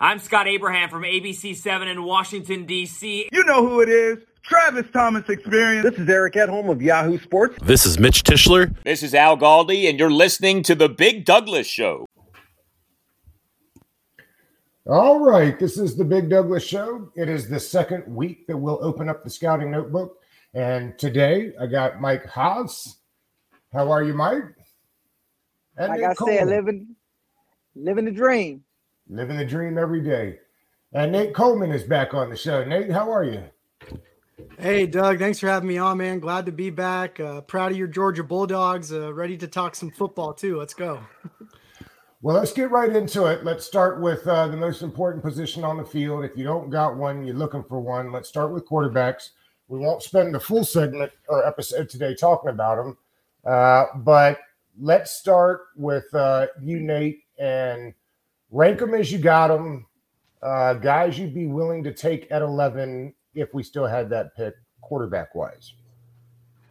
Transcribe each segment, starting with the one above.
I'm Scott Abraham from ABC7 in Washington, D.C. You know who it is. Travis Thomas Experience. This is Eric Edholm of Yahoo Sports. This is Mitch Tischler. This is Al Galdi, and you're listening to The Big Douglas Show. All right, this is The Big Douglas Show. It is the second week that we'll open up the scouting notebook. And today I got Mike Haas. How are you, Mike? And like Nick I Coleman. said, living living the dream. Living the dream every day. And Nate Coleman is back on the show. Nate, how are you? Hey, Doug. Thanks for having me on, man. Glad to be back. Uh, proud of your Georgia Bulldogs. Uh, ready to talk some football, too. Let's go. Well, let's get right into it. Let's start with uh, the most important position on the field. If you don't got one, you're looking for one. Let's start with quarterbacks. We won't spend the full segment or episode today talking about them, uh, but let's start with uh, you, Nate, and rank them as you got them. Uh, guys, you'd be willing to take at 11 if we still had that pick quarterback wise.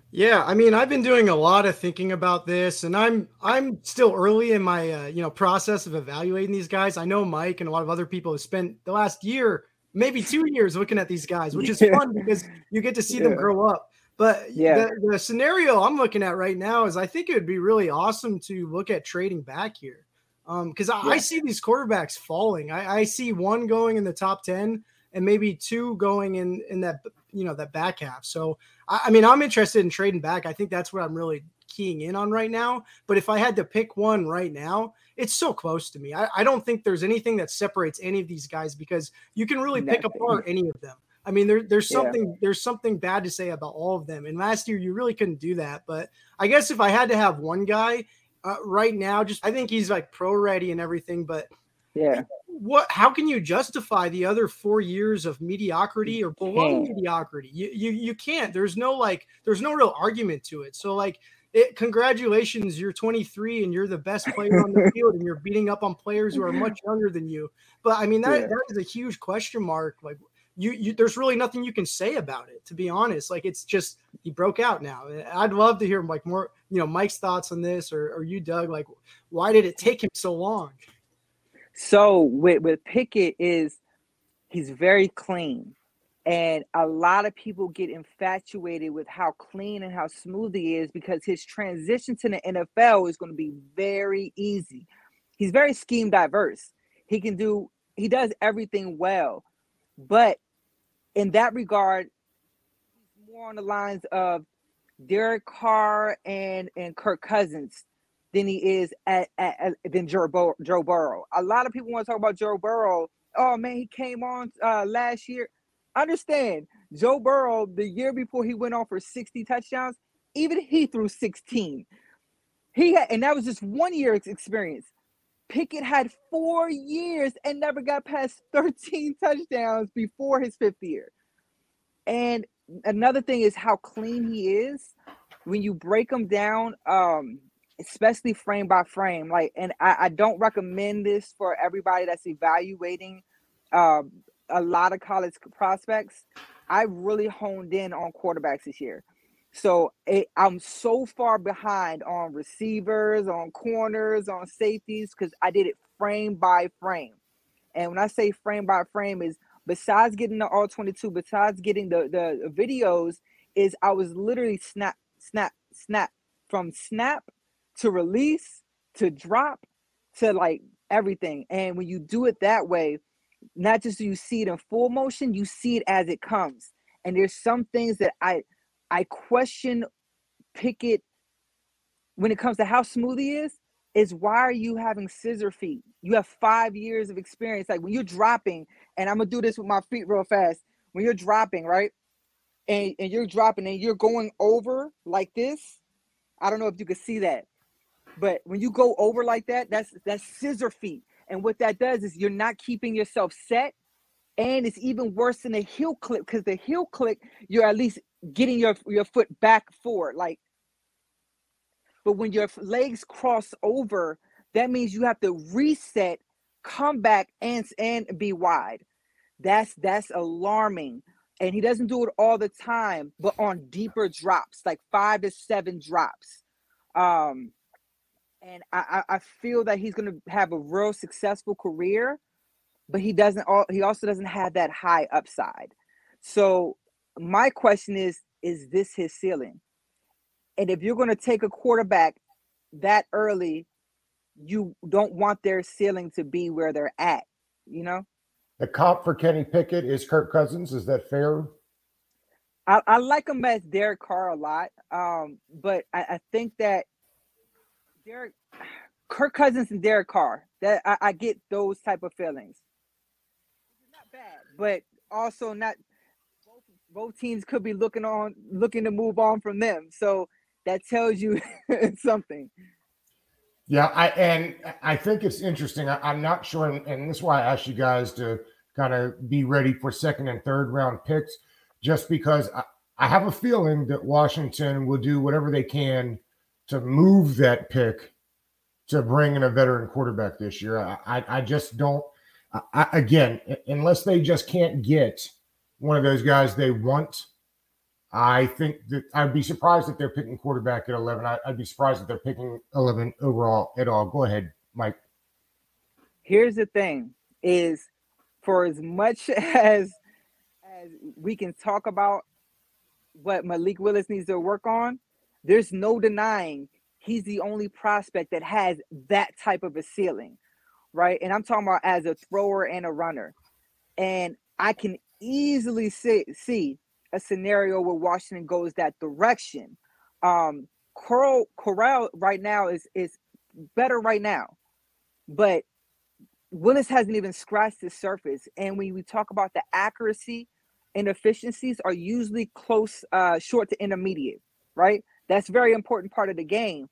Yeah, I mean, I've been doing a lot of thinking about this, and I'm I'm still early in my uh, you know process of evaluating these guys. I know Mike and a lot of other people have spent the last year, maybe two years, looking at these guys, which is fun because you get to see yeah. them grow up. But yeah, the, the, scenario I'm looking at right now is I think it would be really awesome to look at trading back here because um, I, yeah. I, see these quarterbacks falling. I, I, see one going in the top ten, and maybe two going in in that you know that back half. So I, I, mean, I'm interested in trading back. I think that's what I'm really keying in on right now. But if I had to pick one right now, it's so close to me. I, I don't think there's anything that separates any of these guys because you can really pick apart any of them. I mean, there, there's something yeah. there's something bad to say about all of them. And last year, you really couldn't do that. But I guess if I had to have one guy, uh, right now. Just I think he's like pro ready and everything, but yeah. What? How can you justify the other four years of mediocrity or below mediocrity? You, you you can't. There's no like. There's no real argument to it. So like, it, congratulations, you're 23 and you're the best player on the field, and you're beating up on players who are much younger than you. But I mean, that yeah. that is a huge question mark. Like, you, you there's really nothing you can say about it to be honest. Like it's just he broke out now. I'd love to hear like more you know mike's thoughts on this or, or you doug like why did it take him so long? So with with pickett is he's very clean. And a lot of people get infatuated with how clean and how smooth he is because his transition to the nfl is going to be very easy. He's very scheme diverse. He can do he does everything well. But in that regard, he's more on the lines of Derek Carr and and Kirk Cousins than he is at, at, at than Joe, Bur- Joe Burrow. A lot of people want to talk about Joe Burrow. Oh man, he came on uh, last year. Understand, Joe Burrow the year before he went on for 60 touchdowns, even he threw 16. He had, and that was just one year's experience. Pickett had four years and never got past 13 touchdowns before his fifth year. And another thing is how clean he is. When you break him down, um, especially frame by frame, like, and I, I don't recommend this for everybody that's evaluating um, a lot of college prospects. I really honed in on quarterbacks this year. So it, I'm so far behind on receivers, on corners, on safeties because I did it frame by frame. And when I say frame by frame, is besides getting the all 22, besides getting the the videos, is I was literally snap, snap, snap from snap to release to drop to like everything. And when you do it that way, not just do you see it in full motion, you see it as it comes. And there's some things that I I question Pickett when it comes to how smooth he is. Is why are you having scissor feet? You have five years of experience. Like when you're dropping, and I'm gonna do this with my feet real fast. When you're dropping, right? And, and you're dropping and you're going over like this. I don't know if you can see that. But when you go over like that, that's that's scissor feet. And what that does is you're not keeping yourself set. And it's even worse than a heel click because the heel click, you're at least getting your your foot back forward like but when your legs cross over that means you have to reset come back and and be wide that's that's alarming and he doesn't do it all the time but on deeper drops like five to seven drops um and i i feel that he's going to have a real successful career but he doesn't. all He also doesn't have that high upside. So my question is: Is this his ceiling? And if you're going to take a quarterback that early, you don't want their ceiling to be where they're at. You know. The comp for Kenny Pickett is Kirk Cousins. Is that fair? I, I like him as Derek Carr a lot, um, but I, I think that Derek, Kirk Cousins and Derek Carr, that I, I get those type of feelings. Not bad, but also not. Both, teams could be looking on, looking to move on from them. So that tells you something. Yeah, I and I think it's interesting. I, am not sure, and, and this is why I asked you guys to kind of be ready for second and third round picks, just because I, I have a feeling that Washington will do whatever they can to move that pick to bring in a veteran quarterback this year. I, I, I just don't. I, again, unless they just can't get one of those guys they want I think that I'd be surprised if they're picking quarterback at 11. I, would be surprised if they're picking 11 overall at all. Go ahead, Mike. Here's the thing is for as much as as we can talk about what Malik Willis needs to work on, there's no denying he's the only prospect that has that type of a ceiling, right? And I'm talking about as a thrower and a runner. And I can easily see, see a scenario where Washington goes that direction. Um, Corral, Corral right now is is better right now, but Willis hasn't even scratched the surface. And when we talk about the accuracy and efficiencies are usually close, uh, short to intermediate, right? That's very important part of the game.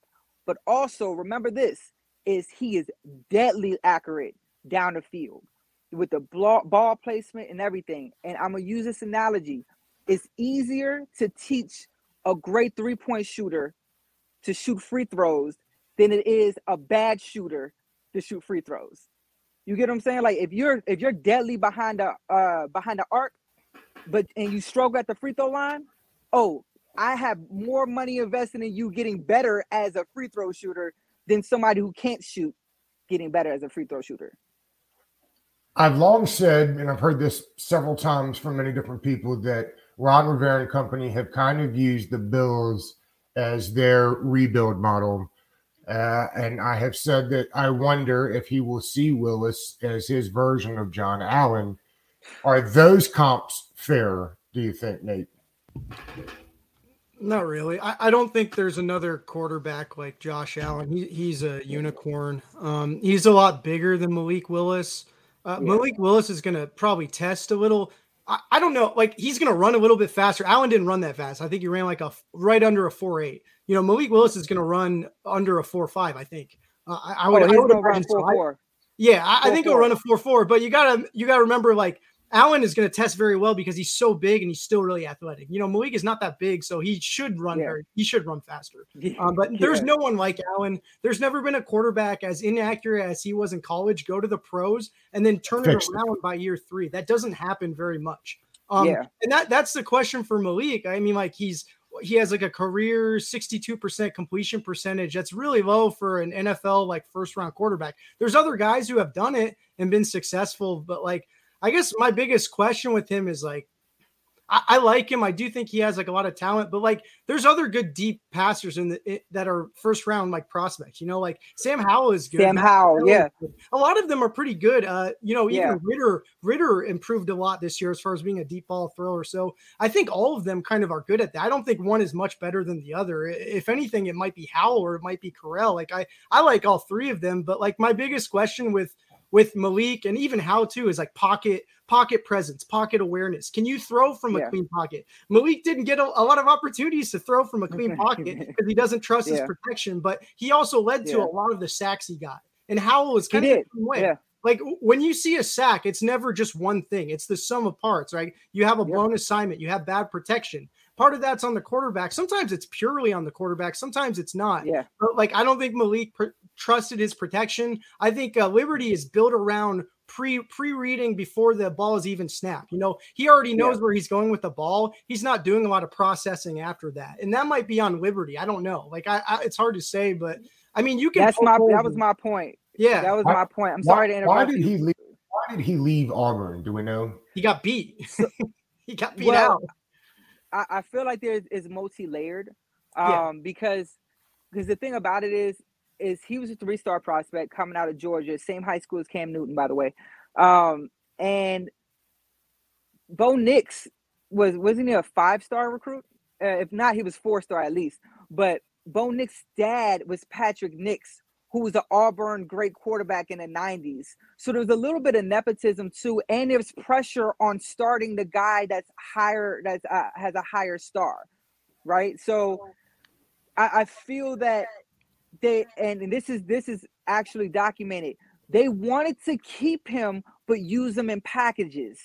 But also remember this is he is deadly accurate down the field with the ball placement and everything. And I'm gonna use this analogy it's easier to teach a great three point shooter to shoot free throws than it is a bad shooter to shoot free throws. You get what I'm saying? Like if you're if you're deadly behind the uh behind the arc, but and you struggle at the free throw line, oh, I have more money invested in you getting better as a free throw shooter than somebody who can't shoot getting better as a free throw shooter. I've long said, and I've heard this several times from many different people, that Ron Rivera and company have kind of used the Bills as their rebuild model. Uh, and I have said that I wonder if he will see Willis as his version of John Allen. Are those comps fair, do you think, Nate? Not really. I, I don't think there's another quarterback like Josh Allen. He, he's a unicorn. Um, he's a lot bigger than Malik Willis. Uh, yeah. Malik Willis is going to probably test a little I, I don't know. Like he's going to run a little bit faster. Allen didn't run that fast. I think he ran like a right under a four eight. You know, Malik Willis is going to run under a four five. I think. Uh, I, I, would. Oh, I would run four four. Yeah, I, I think he'll run a four four. But you gotta you gotta remember like Allen is going to test very well because he's so big and he's still really athletic. You know, Malik is not that big, so he should run yeah. very, he should run faster. Um, but there's no one like Allen. There's never been a quarterback as inaccurate as he was in college go to the pros and then turn Fixed it around it. by year three. That doesn't happen very much. Um, yeah. and that that's the question for Malik. I mean, like he's he has like a career 62% completion percentage. That's really low for an NFL like first round quarterback. There's other guys who have done it and been successful, but like I guess my biggest question with him is like, I, I, like him. I do think he has like a lot of talent, but like there's other good deep passers in the it, that are first round like prospects. You know, like Sam Howell is good. Sam Howell, yeah. A lot of them are pretty good. Uh, you know, even yeah. Ritter Ridder improved a lot this year as far as being a deep ball thrower. So I think all of them kind of are good at that. I don't think one is much better than the other. If anything, it might be Howell or it might be Corral. Like I I like all three of them, but like my biggest question with with Malik and even how to is like pocket pocket presence, pocket awareness. Can you throw from a yeah. clean pocket? Malik didn't get a, a, lot of opportunities to throw from a clean pocket because he doesn't trust yeah. his protection, but he also led to yeah. a lot of the sacks he got. And Howell was kind he of the same way. Like when you see a sack, it's never just one thing. It's the sum of parts, right? You have a blown assignment, you have bad protection. Part of that's on the quarterback. Sometimes it's purely on the quarterback. Sometimes it's not. Yeah. But like I don't think Malik pr- trusted his protection. I think uh, Liberty is built around pre pre reading before the ball is even snapped. You know, he already knows yeah. where he's going with the ball. He's not doing a lot of processing after that, and that might be on Liberty. I don't know. Like, I, I it's hard to say, but I mean, you can. That's my that was my point. Yeah, that was why, my point. I'm sorry to interrupt. Why did he leave? Why why did he leave Auburn? Do we know? He got beat. he got beat Well, out. I, I feel like there is multi-layered Yeah. um because because the thing about it is is he was a three-star prospect coming out of Georgia, same high school as Cam Newton, by the way. Um and Bo Nix was wasn't he a five-star recruit? Uh, if not, he was four-star at least. But Bo Nix's dad was Patrick Nix, who was an Auburn great quarterback in the 90s. So there's a little bit of nepotism too, and there's pressure on starting the guy that's higher, that's uh, has a higher star, right? So I, I feel that they, and this is this is actually documented. They wanted to keep him, but use him in packages,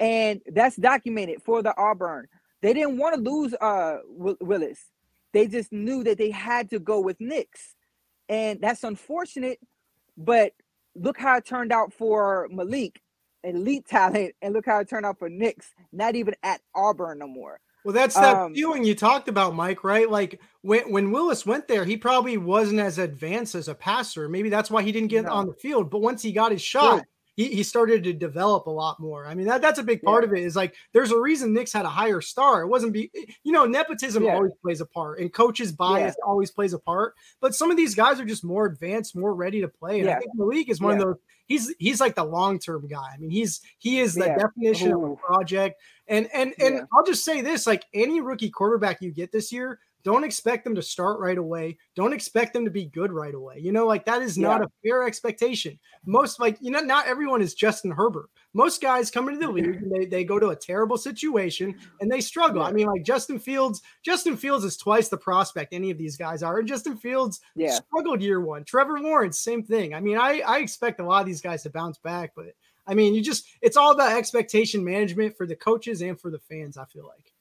and that's documented for the Auburn. They didn't want to lose uh Willis. They just knew that they had to go with Nix and that's unfortunate. But look how it turned out for Malik, elite talent, and look how it turned out for Nix, not even at Auburn no more. Well, that's that Um, feeling you talked about, Mike, right? Like when, when Willis went there, he probably wasn't as advanced as a passer. Maybe that's why he didn't get No. on the field. But once he got his shot, True. He, he started to develop a lot more. I mean, that, that's a big part Yeah. of it is like there's a reason Nix had a higher star. It wasn't be you know, nepotism Yeah. always plays a part and coaches bias always plays a part. But some of these guys are just more advanced, more ready to play. And I think Malik is one Yeah. of those he's he's like the long-term guy. I mean, he's he is the Yeah. definition of a project. And and and Yeah. I'll just say this: like any rookie quarterback you get this year, don't expect them to start right away. Don't expect them to be good right away. You know, like that is not Yeah. a fair expectation. Most like you know, not everyone is Justin Herbert. Most guys come into the league and they, they go to a terrible situation and they struggle. I mean, like Justin Fields, Justin Fields is twice the prospect any of these guys are. And Justin Fields Yeah. struggled year one. Trevor Lawrence, same thing. I mean, I, I expect a lot of these guys to bounce back, but I mean, you just it's all about expectation management for the coaches and for the fans, I feel like.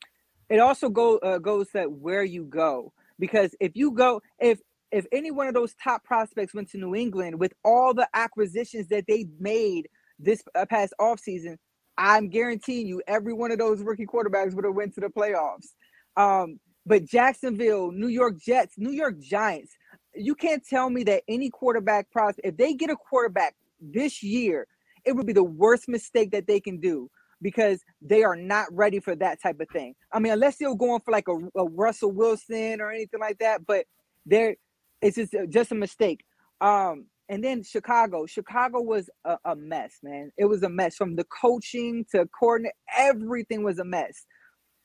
It also go uh, goes that where you go because if you go if if any one of those top prospects went to New England with all the acquisitions that they made this uh, past offseason, I'm guaranteeing you every one of those rookie quarterbacks would have went to the playoffs. Um, but Jacksonville, New York Jets, New York Giants, you can't tell me that any quarterback prospect, if they get a quarterback this year, it would be the worst mistake that they can do because they are not ready for that type of thing. I mean, unless you're going for like a, a Russell Wilson or anything like that, but they're it's just just a mistake. Um, and then Chicago, Chicago was a, a mess, man. It was a mess from the coaching to coordinate. Everything was a mess.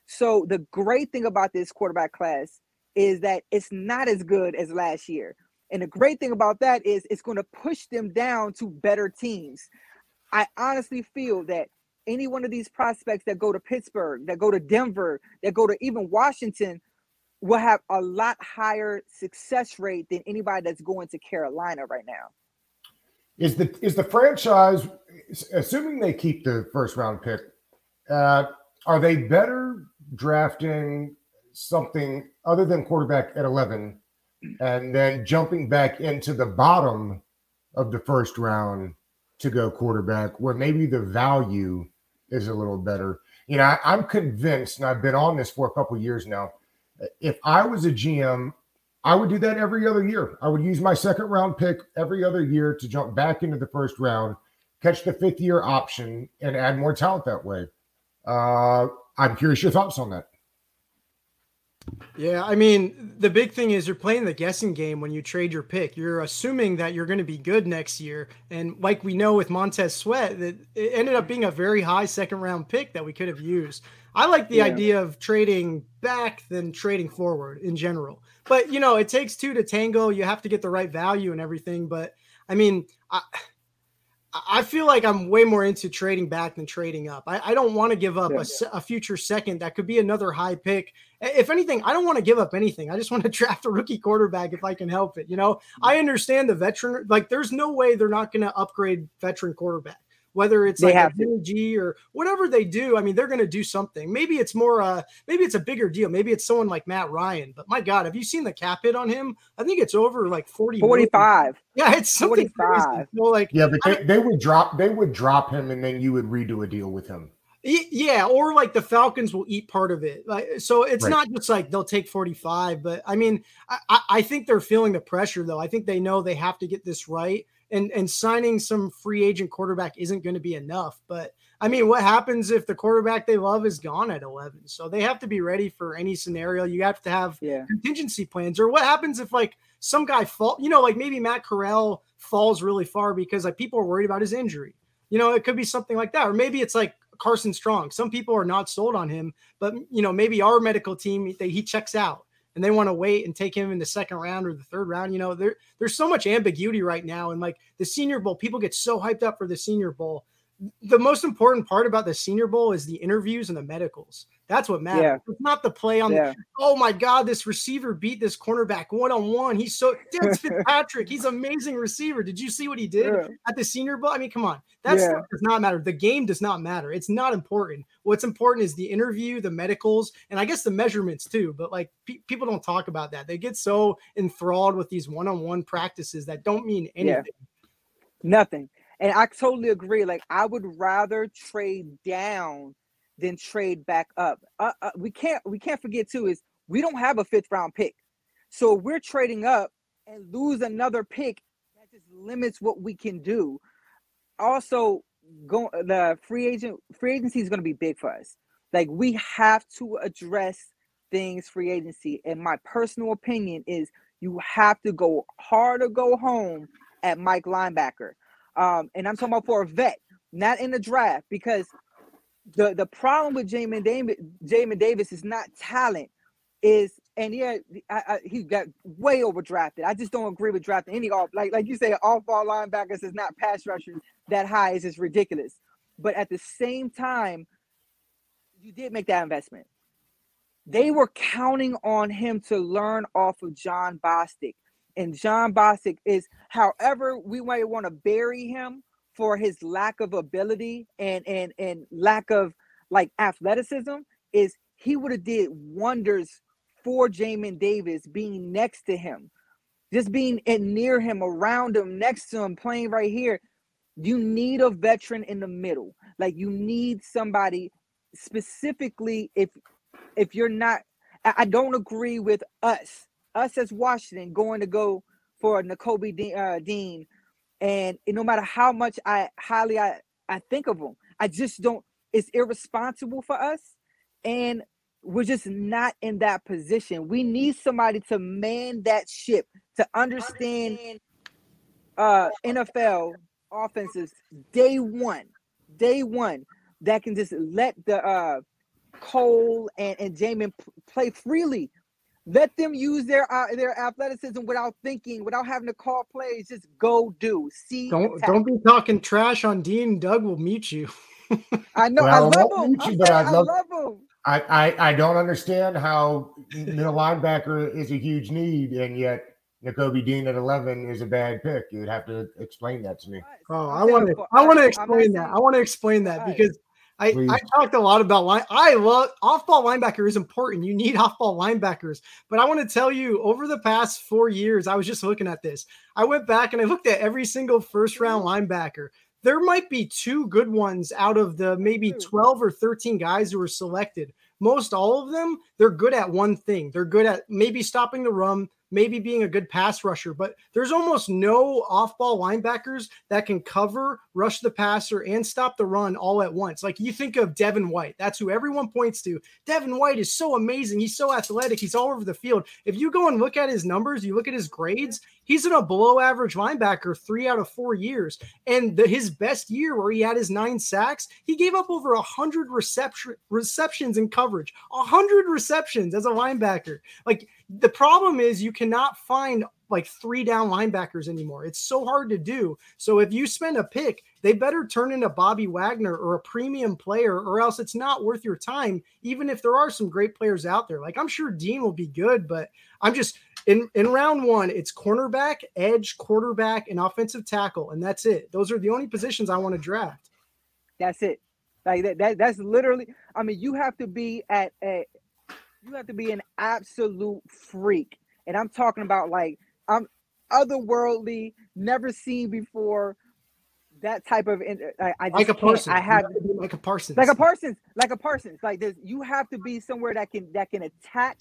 So the great thing about this quarterback class is that it's not as good as last year. And the great thing about that is it's going to push them down to better teams. I honestly feel that any one of these prospects that go to Pittsburgh, that go to Denver, that go to even Washington will have a lot higher success rate than anybody that's going to Carolina right now. Is the is the franchise assuming they keep the first round pick? Uh, are they better drafting something other than quarterback at eleven, and then jumping back into the bottom of the first round to go quarterback, where maybe the value is a little better? You know, I, I'm convinced, and I've been on this for a couple years now. If I was a GM, I would do that every other year. I would use my second round pick every other year to jump back into the first round, catch the fifth year option, and add more talent that way. Uh, I'm curious your thoughts on that. Yeah, I mean, the big thing is you're playing the guessing game when you trade your pick. You're assuming that you're going to be good next year. And like we know with Montez Sweat, that it ended up being a very high second round pick that we could have used. I like the Yeah. idea of trading back than trading forward in general. But, you know, it takes two to tango. You have to get the right value and everything. But I mean, I, I feel like I'm way more into trading back than trading up. I, I don't want to give up Yeah. a se- a, future second that could be another high pick. If anything, I don't want to give up anything. I just want to draft a rookie quarterback if I can help it. You know, I understand the veteran. Like, there's no way they're not going to upgrade veteran quarterback. Whether it's They like a have to. Or whatever they do, I mean, they're going to do something. Maybe it's more, uh, maybe it's a bigger deal. Maybe it's someone like Matt Ryan. But my God, have you seen the cap hit on him? I think it's over like 40 million. 45. Yeah, it's something crazy. 45. So like, Yeah, but they, they would drop they would drop him, and then you would redo a deal with him. Y- Yeah, or like the Falcons will eat part of it. Like, so it's Right. not just like they'll take 45, but I mean, I, I- I think they're feeling the pressure though. I think they know they have to get this right. and and signing some free agent quarterback isn't going to be enough. But I mean, what happens if the quarterback they love is gone at 11? So they have to be ready for any scenario. You have to have Yeah. contingency plans. Or what happens if like some guy fall, you know, like maybe Matt Corral falls really far because like people are worried about his injury. You know, it could be something like that. Or maybe it's like Carson Strong. Some people are not sold on him, but you know, maybe our medical team they, he checks out and they want to wait and take him in the second round or the third round. You know, there there's so much ambiguity right now, and like the Senior Bowl, people get so hyped up for the Senior Bowl. The most important part about the Senior Bowl is the interviews and the medicals. That's what matters. Yeah. It's not the play on Yeah. the. Oh my God, this receiver beat this cornerback one on one. He's so Dennis Fitzpatrick. He's amazing receiver. Did you see what he did Yeah. at the Senior Bowl? I mean, come on. That stuff does not matter. The game does not matter. It's not important. What's important is the interview, the medicals, and I guess the measurements too. But like pe- people don't talk about that. They get so enthralled with these one-on-one practices that don't mean anything. Nothing. And I totally agree. Like I would rather trade down than trade back up. Uh, uh, we can't we can't forget too is we don't have a fifth round pick. So we're trading up and lose another pick, that just limits what we can do. Also, go the free agent free agency is going to be big for us. Like we have to address things free agency. And my personal opinion is you have to go hard or go home at Mike linebacker. Um, and I'm talking about for a vet, not in the draft, because the the problem with Jamin Davis, Jamin Davis is not talent, is and yeah, I, I, he got way overdrafted. I just don't agree with drafting any off like like you say off ball linebackers is not pass rushers that high is just ridiculous. But at the same time, you did make that investment. They were counting on him to learn off of Jon Bostic. And Jon Bostic is, however, we might want to bury him for his lack of ability and and and lack of like athleticism, is he would have did wonders for Jamin Davis being next to him, just being in near him, around him, next to him, playing right here. You need a veteran in the middle. Like you need somebody specifically if if you're not I don't agree with us, us as Washington going to go for Nakobe Dean, uh, Dean, and no matter how much I highly I, I think of him, I just don't. It's irresponsible for us, and we're just not in that position. We need somebody to man that ship to understand uh NFL offenses day one, day one that can just let the uh Cole and and Jamin play freely. Let them use their uh, their athleticism without thinking, without having to call plays. Just go do. See, Don't attack. don't be talking trash on Dean. Doug will mute you. I know. Well, I I love won't him. mute you, but I'd I love- love him. I, I, I don't understand how middle linebacker is a huge need, and yet Nakobe Dean at 11 is a bad pick. You'd have to explain that to me. Oh, I'm I saying want to. I want to us. I'm not explain that. I want to explain that because I, I talked a lot about line. I love off-ball linebacker is important. You need off-ball linebackers. But I want to tell you, over the past four years, I was just looking at this. I went back and I looked at every single first-round mm-hmm. linebacker. There might be two good ones out of the maybe mm. 12 or 13 guys who were selected. Most all of them, they're good at one thing. They're good at maybe stopping the run, maybe being a good pass rusher, but there's almost no off ball linebackers that can cover, rush the passer, and stop the run all at once. Like you think of Devin White, that's who everyone points to. Devin White is so amazing. He's so athletic. He's all over the field. If you go and look at his numbers, you look at his grades, he's in a below average linebacker three out of four years. And the, his best year, where he had his nine sacks, he gave up over a hundred reception receptions in coverage. A hundred receptions as a linebacker. Like the problem is you cannot find like three down linebackers anymore. It's so hard to do. So if you spend a pick, they better turn into Bobby Wagner or a premium player, or else it's not worth your time, even if there are some great players out there. Like I'm sure Dean will be good, but I'm just in, in round one, it's cornerback, edge, quarterback, and offensive tackle, and that's it. Those are the only positions I want to draft. That's it. Like that, that that's literally I mean, you have to be at a you have to be an absolute freak. And I'm talking about like I'm otherworldly, never seen before that type of uh, I, I just Like a person. I have like a Parsons. like a Parsons, like a Parsons. Like this, you have to be somewhere that can that can attack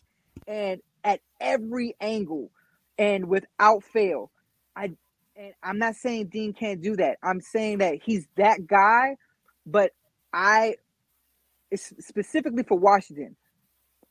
and at every angle and without fail. I And I'm not saying Dean can't do that. I'm saying that he's that guy, but I it's specifically for Washington.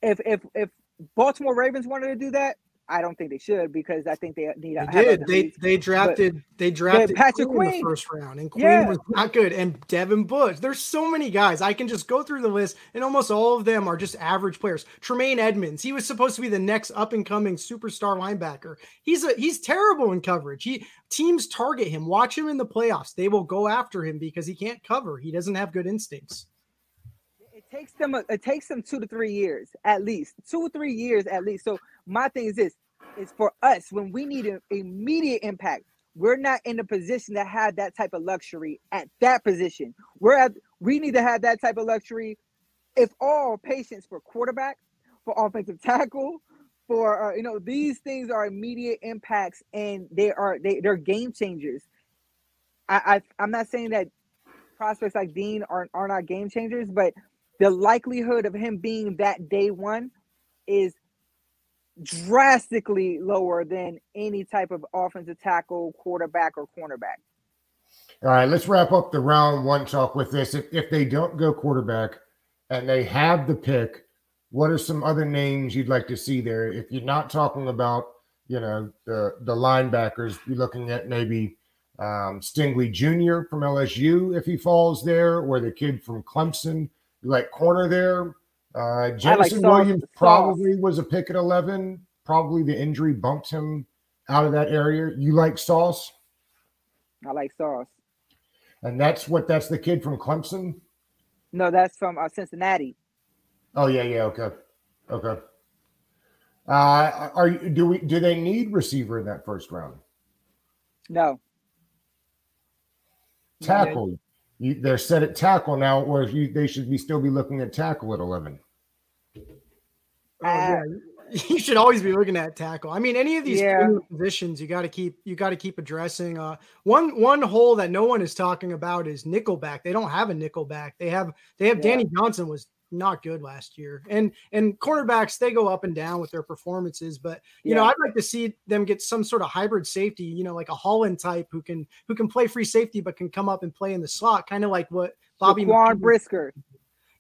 If if if Baltimore Ravens wanted to do that, I don't think they should because I think they need. They did. They they drafted but, they drafted Patrick Queen, Queen in the first round, and Queen yeah. was not good. And Devin Bush. There's so many guys. I can just go through the list, and almost all of them are just average players. Tremaine Edmunds. He was supposed to be the next up and coming superstar linebacker. He's a he's terrible in coverage. He teams target him. Watch him in the playoffs. They will go after him because he can't cover. He doesn't have good instincts takes them it takes them two to three years at least two or three years at least. So my thing is this is for us when we need an immediate impact we're not in a position to have that type of luxury at that position. We're at we need to have that type of luxury if all patience for quarterback for offensive tackle for uh, you know these things are immediate impacts and they are they, they're game changers. I, I i'm not saying that prospects like dean aren't are not game changers but the likelihood of him being that day one is drastically lower than any type of offensive tackle, quarterback, or cornerback. All right, let's wrap up the round one talk with this. If, if they don't go quarterback and they have the pick, what are some other names you'd like to see there? If you're not talking about, you know, the the linebackers, you're looking at maybe um, Stingley Jr. from LSU if he falls there, or the kid from Clemson like corner there. Uh, Jameson like Williams probably was a pick at 11. Probably the injury bumped him out of that area. You like Sauce? I like Sauce. And that's what that's the kid from Clemson? No, that's from uh, Cincinnati. Oh yeah, yeah, okay. Okay. Uh are you do we do they need receiver in that first round? No. Tackle. You, they're set at tackle now, or you, they should be still be looking at tackle at eleven. Oh, yeah. You should always be looking at tackle. I mean, any of these yeah. positions, you got to keep you got to keep addressing. Uh, one one hole that no one is talking about is nickelback. They don't have a nickelback. They have they have yeah. Danny Johnson was not good last year. And and cornerbacks they go up and down with their performances, but you yeah. know, I'd like to see them get some sort of hybrid safety, you know, like a Holland type who can who can play free safety but can come up and play in the slot, kind of like what Bobby Quan Brisker.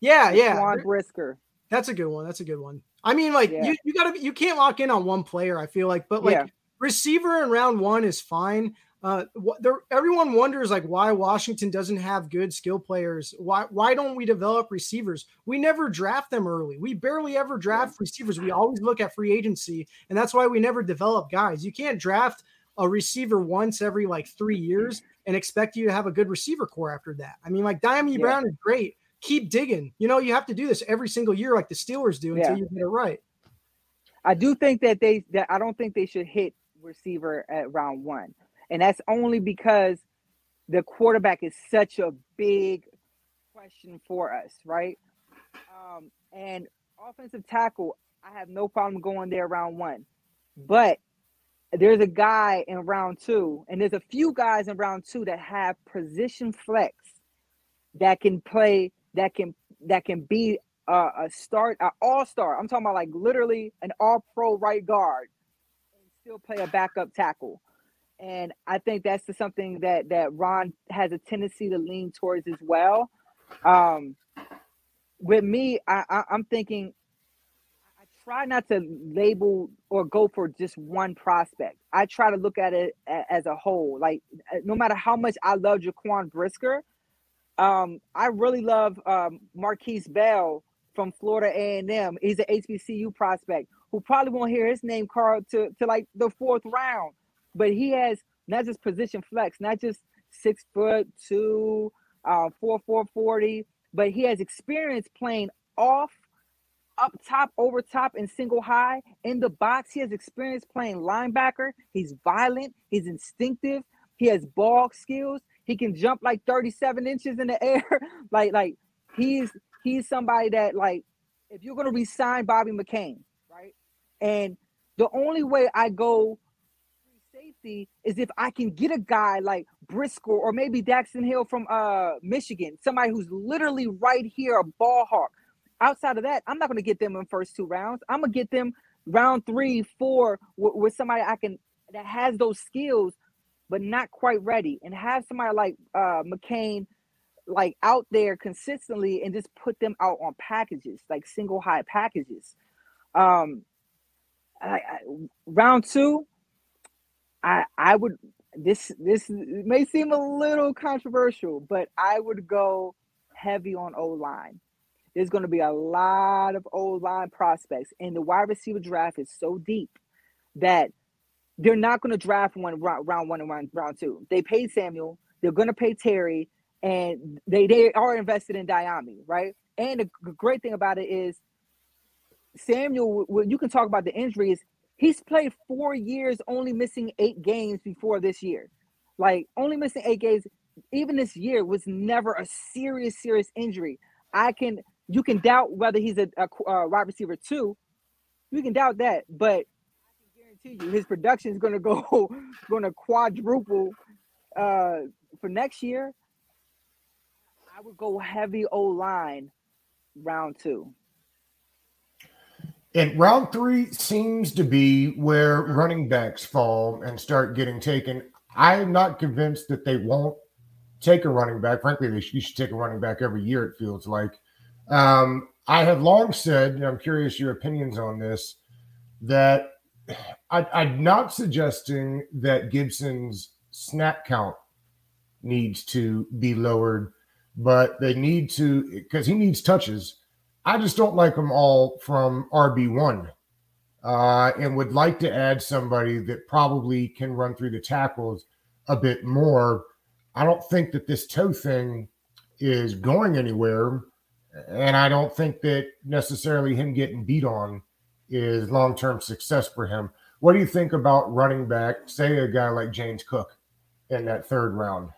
Yeah, yeah. Quan Brisker. That's a good one. That's a good one. I mean, like yeah. you, you gotta you can't lock in on one player, I feel like, but like yeah. receiver in round one is fine. Uh, there, everyone wonders like why Washington doesn't have good skill players. Why why don't we develop receivers? We never draft them early. We barely ever draft receivers. We always look at free agency, and that's why we never develop guys. You can't draft a receiver once every like three years and expect you to have a good receiver core after that. I mean, like Dyami yeah. Brown is great. Keep digging. You know, you have to do this every single year, like the Steelers do, until yeah. you get it right. I do think that they that I don't think they should hit receiver at round one. And that's only because the quarterback is such a big question for us, right? Um, and offensive tackle, I have no problem going there round one. But there's a guy in round two, and there's a few guys in round two that have position flex that can play, that can that can be a, a start, an all-star. I'm talking about like literally an all-pro right guard and still play a backup tackle and I think that's something that that Ron has a tendency to lean towards as well. Um, with me, I, I, I'm thinking I try not to label or go for just one prospect. I try to look at it as a whole. Like no matter how much I love Jaquan Brisker, um, I really love um, Markquese Bell from Florida A&M. He's an HBCU prospect who probably won't hear his name called to, to like the fourth round but he has not just position flex, not just six foot two, uh, four four forty, but he has experience playing off, up top, over top, and single high in the box. He has experience playing linebacker. He's violent. He's instinctive. He has ball skills. He can jump like 37 inches in the air. like, like he's he's somebody that like if you're gonna resign Bobby McCain, right? And the only way I go is if I can get a guy like Briscoe or maybe Daxton Hill from uh Michigan, somebody who's literally right here, a ball hawk. Outside of that, I'm not going to get them in first two rounds. I'm gonna get them round three, four with, with somebody I can that has those skills. but not quite ready, and have somebody like uh, McCain like out there consistently and just put them out on packages, like single high packages. Um, I, I, round two, I I would this this may seem a little controversial, but I would go heavy on O line. There's going to be a lot of O line prospects, and the wide receiver draft is so deep that they're not going to draft one round, round one and round, round two. They paid Samuel. They're going to pay Terry, and they they are invested in Dyami, right? And the great thing about it is Samuel. You can talk about the injuries, he's played four years, only missing eight games before this year. Like only missing eight games, even this year was never a serious, serious injury. I can you can doubt whether he's a, a, a wide receiver two. You can doubt that, but I can guarantee you his production is going to go going to quadruple uh, for next year. I would go heavy O line round two. And round three seems to be where running backs fall and start getting taken. I'm not convinced that they won't take a running back. Frankly, they should, you should take a running back every year, it feels like. Um, I have long said, and I'm curious your opinions on this, that I, I'm not suggesting that Gibson's snap count needs to be lowered, but they need to, because he needs touches I just don't like them all from RB1 uh, and would like to add somebody that probably can run through the tackles a bit more. I don't think that this toe thing is going anywhere. And I don't think that necessarily him getting beat on is long term success for him. What do you think about running back, say a guy like James Cook in that third round?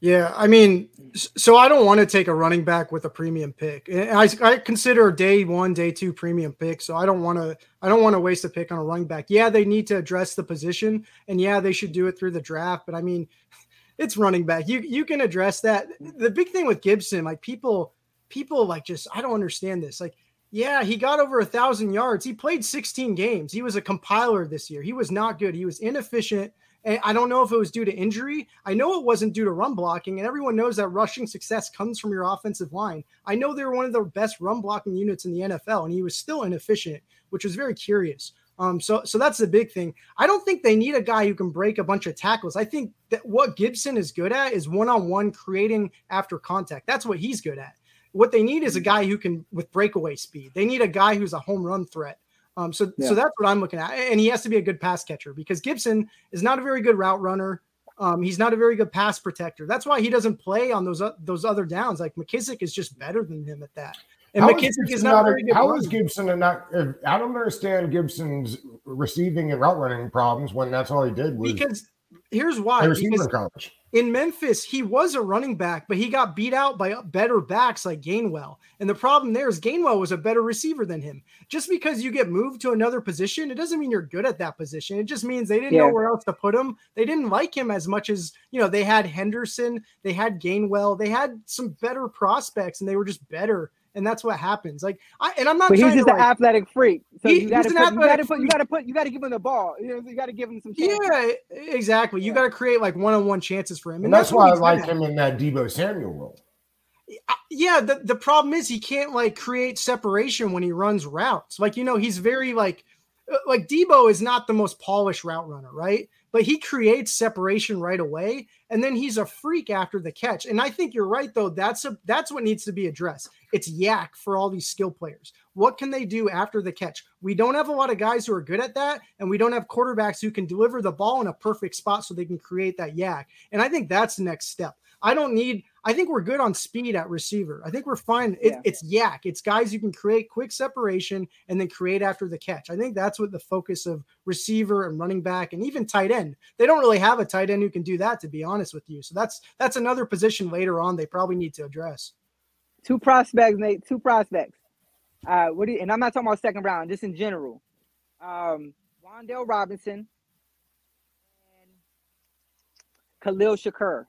Yeah, I mean, so I don't want to take a running back with a premium pick. I, I consider day one, day two premium pick. So I don't want to I don't want to waste a pick on a running back. Yeah, they need to address the position, and yeah, they should do it through the draft. But I mean, it's running back. You you can address that. The big thing with Gibson, like people people like just I don't understand this. Like, yeah, he got over a thousand yards. He played 16 games. He was a compiler this year. He was not good. He was inefficient. And I don't know if it was due to injury. I know it wasn't due to run blocking, and everyone knows that rushing success comes from your offensive line. I know they were one of the best run blocking units in the NFL, and he was still inefficient, which was very curious. Um, so so that's the big thing. I don't think they need a guy who can break a bunch of tackles. I think that what Gibson is good at is one-on-one creating after contact. That's what he's good at. What they need is a guy who can with breakaway speed. They need a guy who's a home run threat. Um, so yeah. so that's what I'm looking at, and he has to be a good pass catcher because Gibson is not a very good route runner. Um, he's not a very good pass protector. That's why he doesn't play on those uh, those other downs. Like McKissic is just better than him at that. And how McKissic is, is not, not a, how is Gibson and not? I don't understand Gibson's receiving and route running problems when that's all he did was because here's why. Because college in Memphis, he was a running back, but he got beat out by better backs like Gainwell. And the problem there is Gainwell was a better receiver than him. Just because you get moved to another position, it doesn't mean you're good at that position. It just means they didn't yeah. know where else to put him. They didn't like him as much as, you know, they had Henderson, they had Gainwell, they had some better prospects, and they were just better and that's what happens. Like, I and I'm not. But he's just an like, athletic freak. So he, you got to put, you got to put, you got to put, you got to give him the ball. You know, you got to give him some. Chances. Yeah, exactly. You got to create like one-on-one chances for him, and, and that's, that's why I like him in that Deebo Samuel role. Yeah, the, the problem is he can't like create separation when he runs routes. Like, you know, he's very like like Deebo is not the most polished route runner, right? But he creates separation right away, and then he's a freak after the catch. And I think you're right, though. That's a that's what needs to be addressed. It's YAC for all these skill players. What can they do after the catch? We don't have a lot of guys who are good at that, and we don't have quarterbacks who can deliver the ball in a perfect spot so they can create that YAC. And I think that's the next step. I don't need. I think we're good on speed at receiver. I think we're fine. It, yeah. It's YAC. It's guys who can create quick separation and then create after the catch. I think that's what the focus of receiver and running back and even tight end. They don't really have a tight end who can do that, to be honest with you. So that's that's another position later on they probably need to address. Two prospects, Nate. Two prospects. Uh, what do you, and I'm not talking about second round, just in general. Um, Wan'Dale Robinson and Khalil Shakir.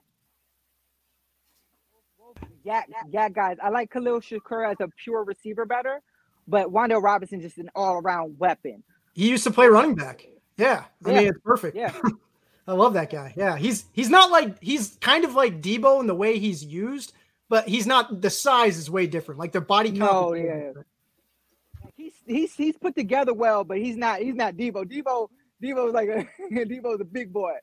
Yeah, yeah, guys. I like Khalil Shakir as a pure receiver better, but Wan'Dale Robinson just an all around weapon. He used to play running back. Yeah, I yeah. mean it's perfect. Yeah. I love that guy. Yeah, he's he's not like he's kind of like Deebo in the way he's used, but he's not. The size is way different. Like their body count. No, yeah. He's he's he's put together well, but he's not he's not Deebo. Deebo Deebo's like a Deebo's a big boy.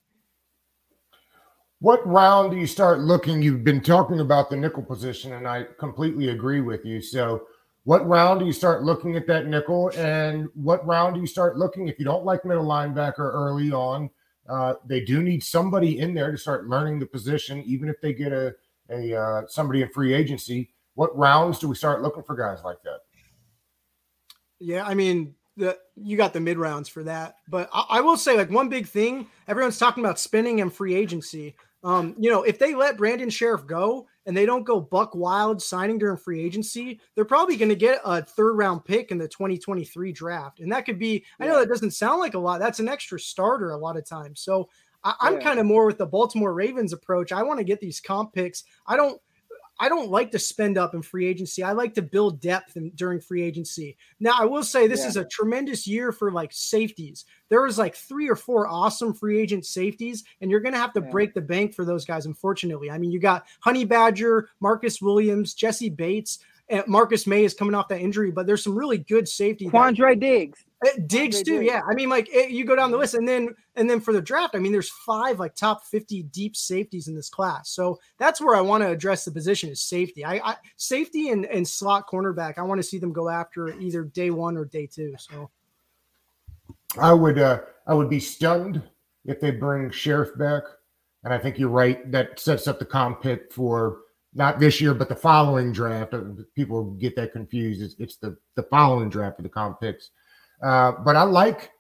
What round do you start looking? You've been talking about the nickel position, and I completely agree with you. So, what round do you start looking at that nickel, and what round do you start looking if you don't like middle linebacker early on? Uh, they do need somebody in there to start learning the position, even if they get a a uh, somebody in free agency. What rounds do we start looking for guys like that? Yeah, I mean, the you got the mid rounds for that, but I, I, will say like one big thing. Everyone's talking about spending and free agency. Um, you know, if they let Brandon Scherff go and they don't go buck wild signing during free agency, they're probably going to get a third round pick in the 2023 draft, and that could be. Yeah. I know that doesn't sound like a lot. That's an extra starter a lot of times. So I, am yeah. kind of more with the Baltimore Ravens approach. I want to get these comp picks. I don't. I don't like to spend up in free agency. I like to build depth in, during free agency. Now, I will say this yeah. is a tremendous year for like safeties. There was like three or four awesome free agent safeties, and you're going to have to yeah. break the bank for those guys. Unfortunately, I mean, you got Honey Badger, Marcus Williams, Jessie Bates. And Marcus Maye is coming off that injury, but there's some really good safety. Quandre Diggs. Eh, it Diggs too, yeah. I mean, like it, you go down the list, and then and then for the draft, I mean, there's five like top 50 deep safeties in this class. So that's where I want to address the position is safety. I, I safety and, and slot cornerback. I want to see them go after either day one or day two. So I would uh I would be stunned if they bring Scherff back. And I think you're right. That sets up the comp pick for not this year, but the following draft. Uh, people get that confused. It's, it's the the following draft of the comp picks. Uh, but I like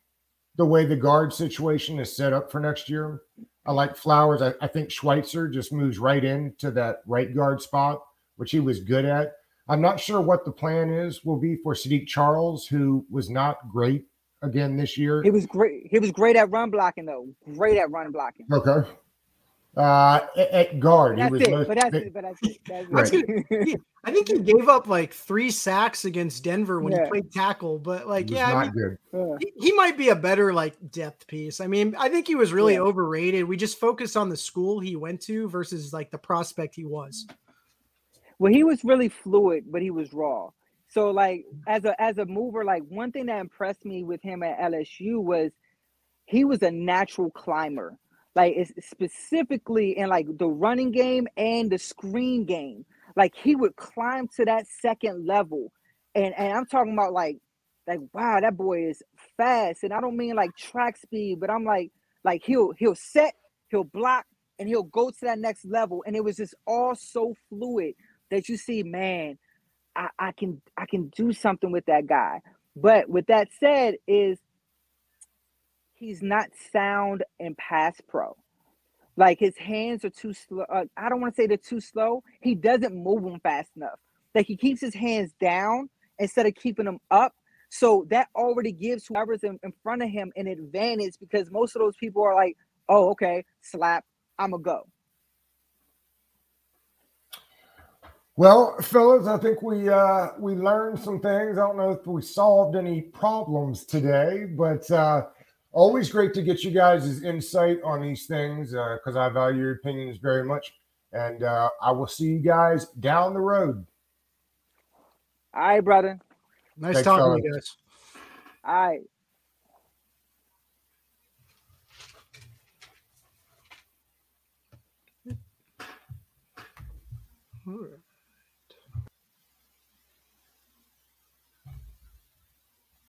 the way the guard situation is set up for next year. I like Flowers. I, I think Schweitzer just moves right into that right guard spot, which he was good at. I'm not sure what the plan is will be for Saahdiq Charles, who was not great again this year. He was great. He was great at run blocking, though. Great at run blocking. Okay. Uh, at guard, that's. It, most, but that's it. But that's it. That's right. I think he gave up like three sacks against Denver when yeah. he played tackle. But like, yeah, I mean, he, he, might be a better like depth piece. I mean, I think he was really yeah. overrated. We just focus on the school he went to versus like the prospect he was. Well, he was really fluid, but he was raw. So like as a as a mover, like one thing that impressed me with him at LSU was he was a natural climber like specifically in like the running game and the screen game. Like he would climb to that second level. And and I'm talking about like like wow, that boy is fast. And I don't mean like track speed, but I'm like like he'll he'll set, he'll block, and he'll go to that next level. And it was just all so fluid that you see, man, I, I can I can do something with that guy. But with that said, is he's not sound in pass pro. Like his hands are too slow. Uh, I don't want to say they're too slow. He doesn't move them fast enough. Like he keeps his hands down instead of keeping them up. So that already gives whoever's in, in front of him an advantage because most of those people are like, oh, okay, slap, I'm a go. Well, fellas, I think we uh, we learned some things. I don't know if we solved any problems today, but uh, always great to get you guys' insight on these things because uh, I value your opinions very much. And uh, I will see you guys down the road. All right, brother. Nice Thanks, talking to you guys. All right. All right.